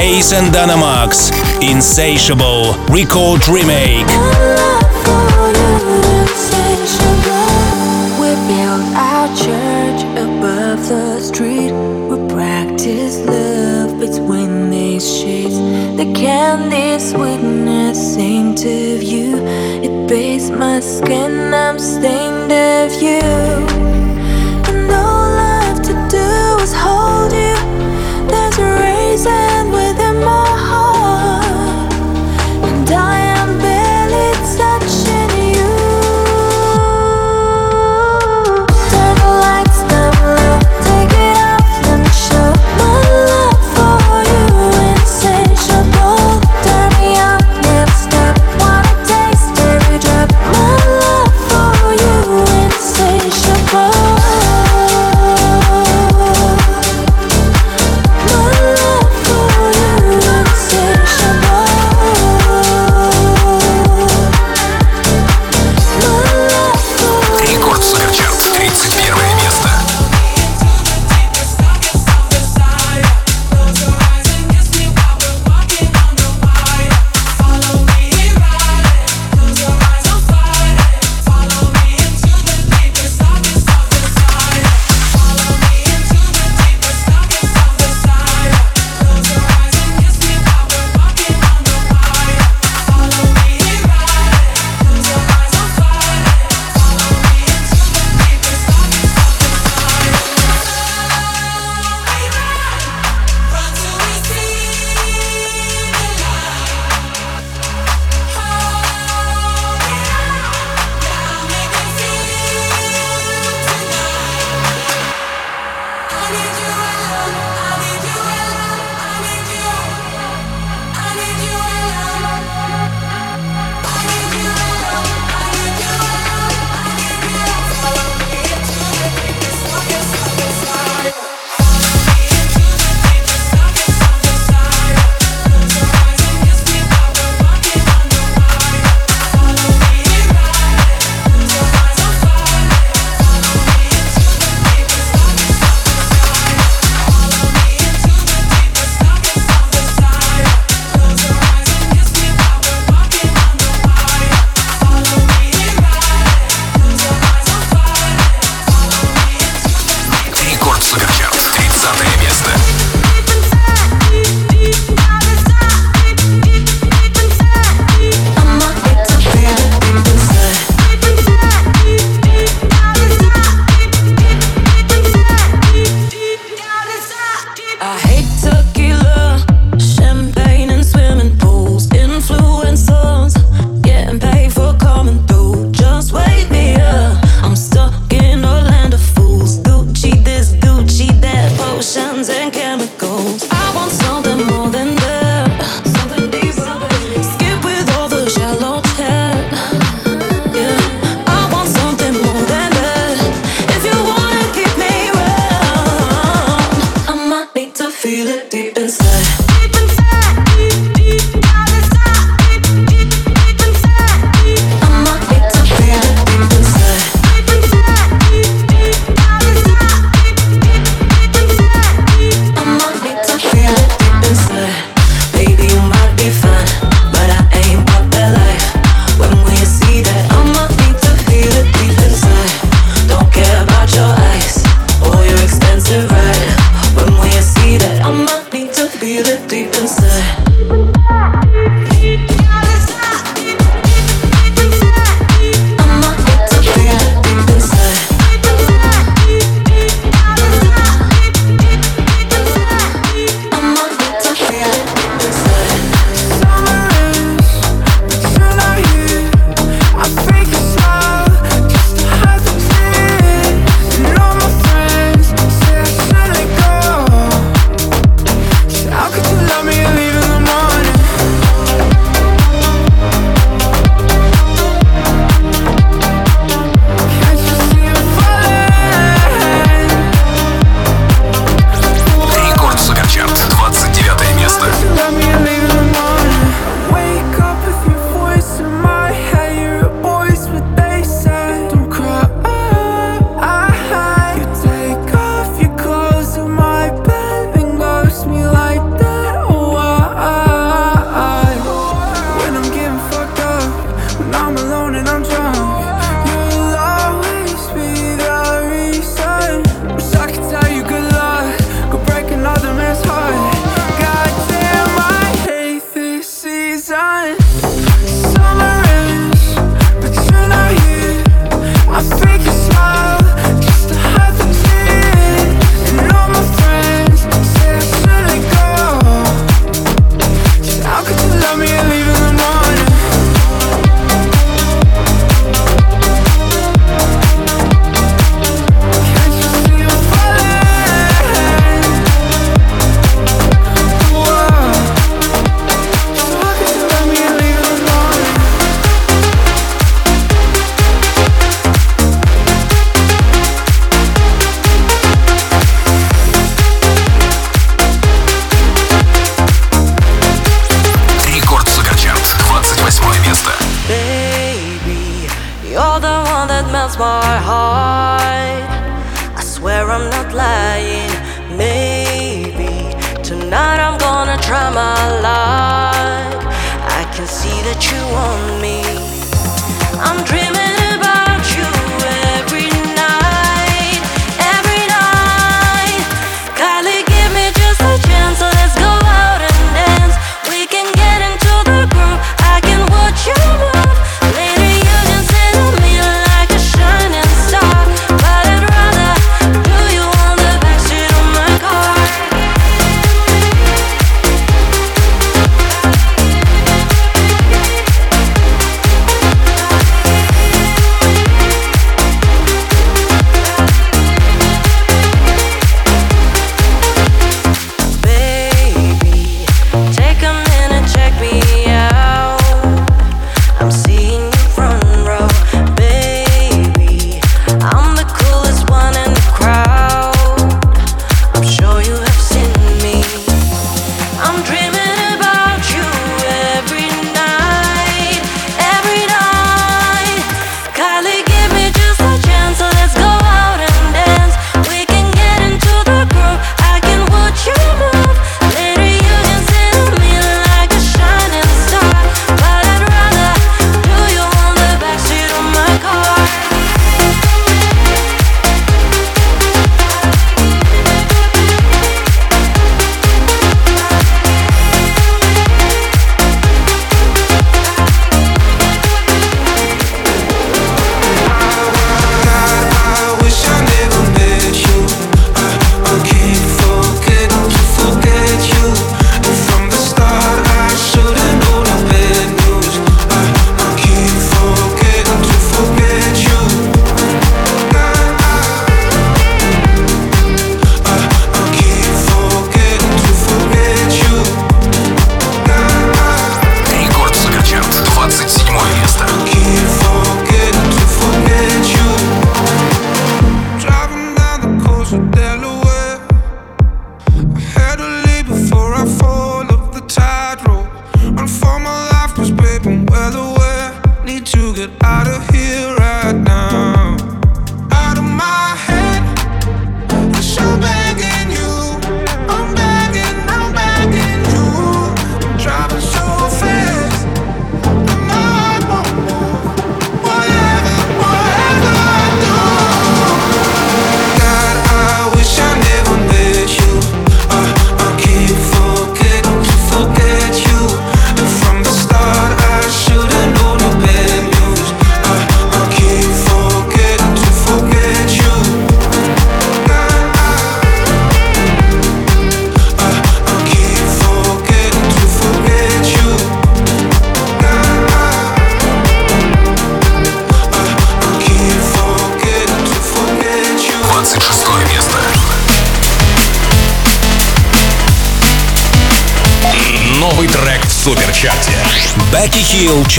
Aize and Danna Max, Insatiable Record Remake.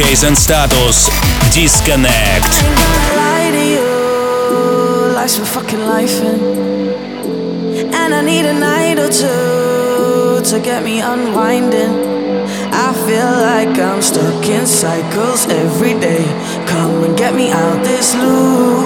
Chase and Status, Disconnect. Life's for fucking life and, and I need a night or two to get me unwinding. I feel like I'm stuck in cycles every day. Come and get me out this loop.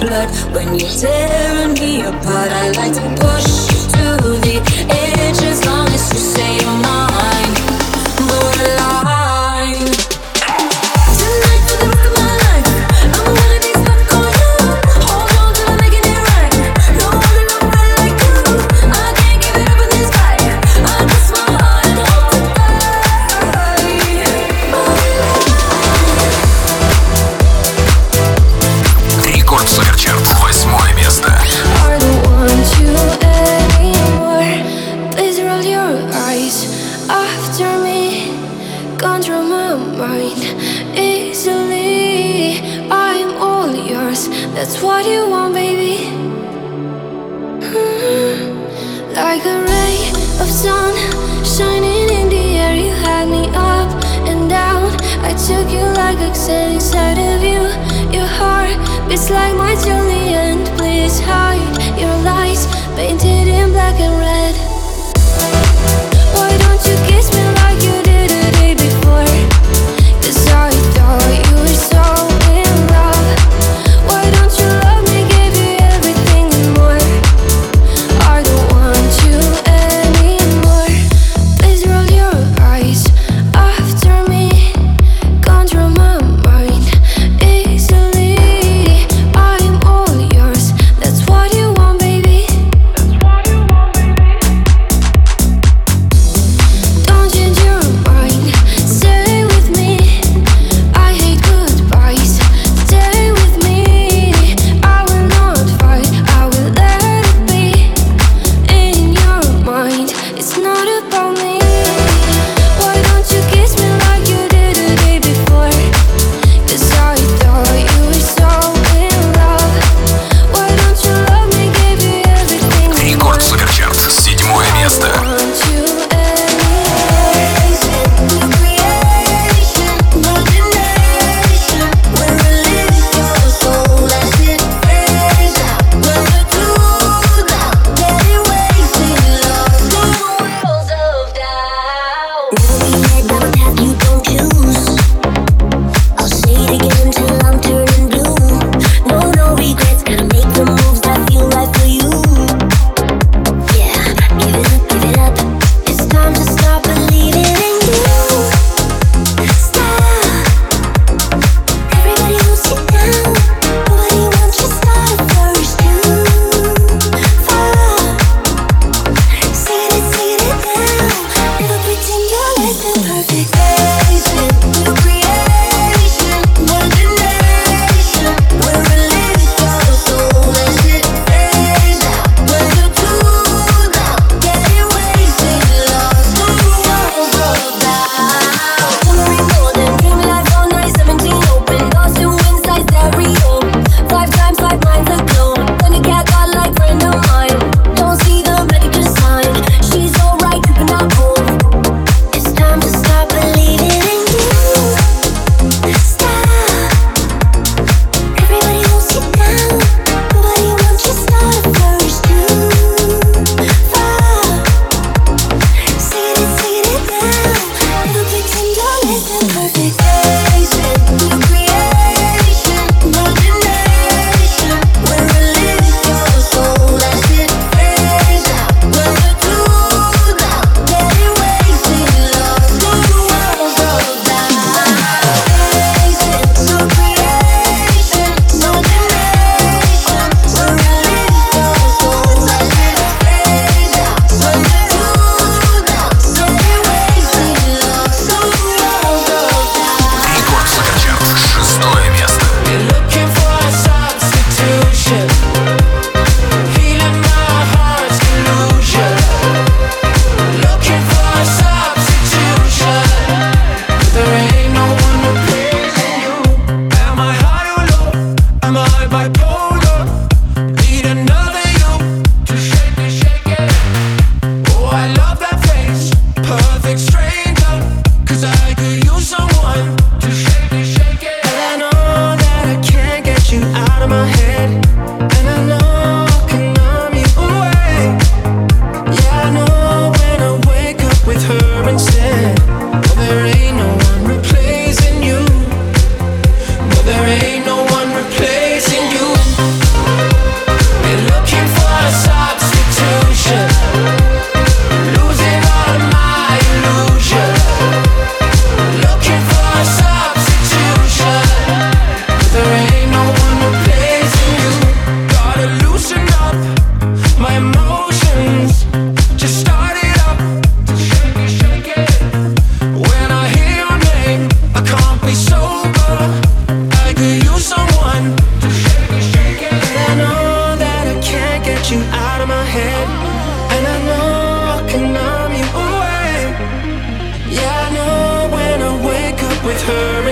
blood when you're tearing me apart. I like to push to the edge as long as you say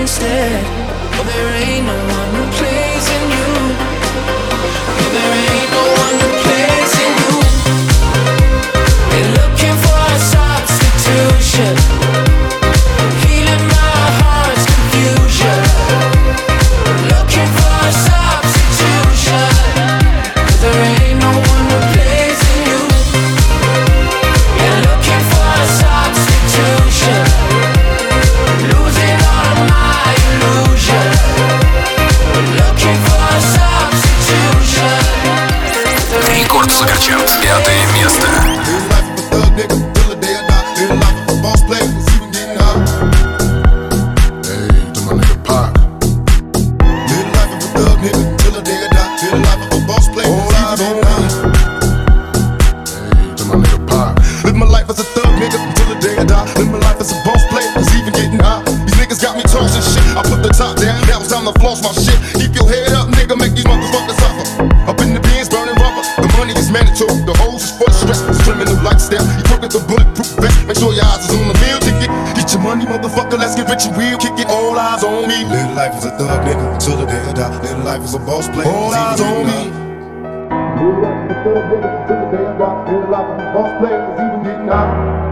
instead. Well, there ain't no one replacing you. Well, there ain't no one replacing you. They're looking for a substitution. was a boss player. All eyes on me. The boss players even getting out.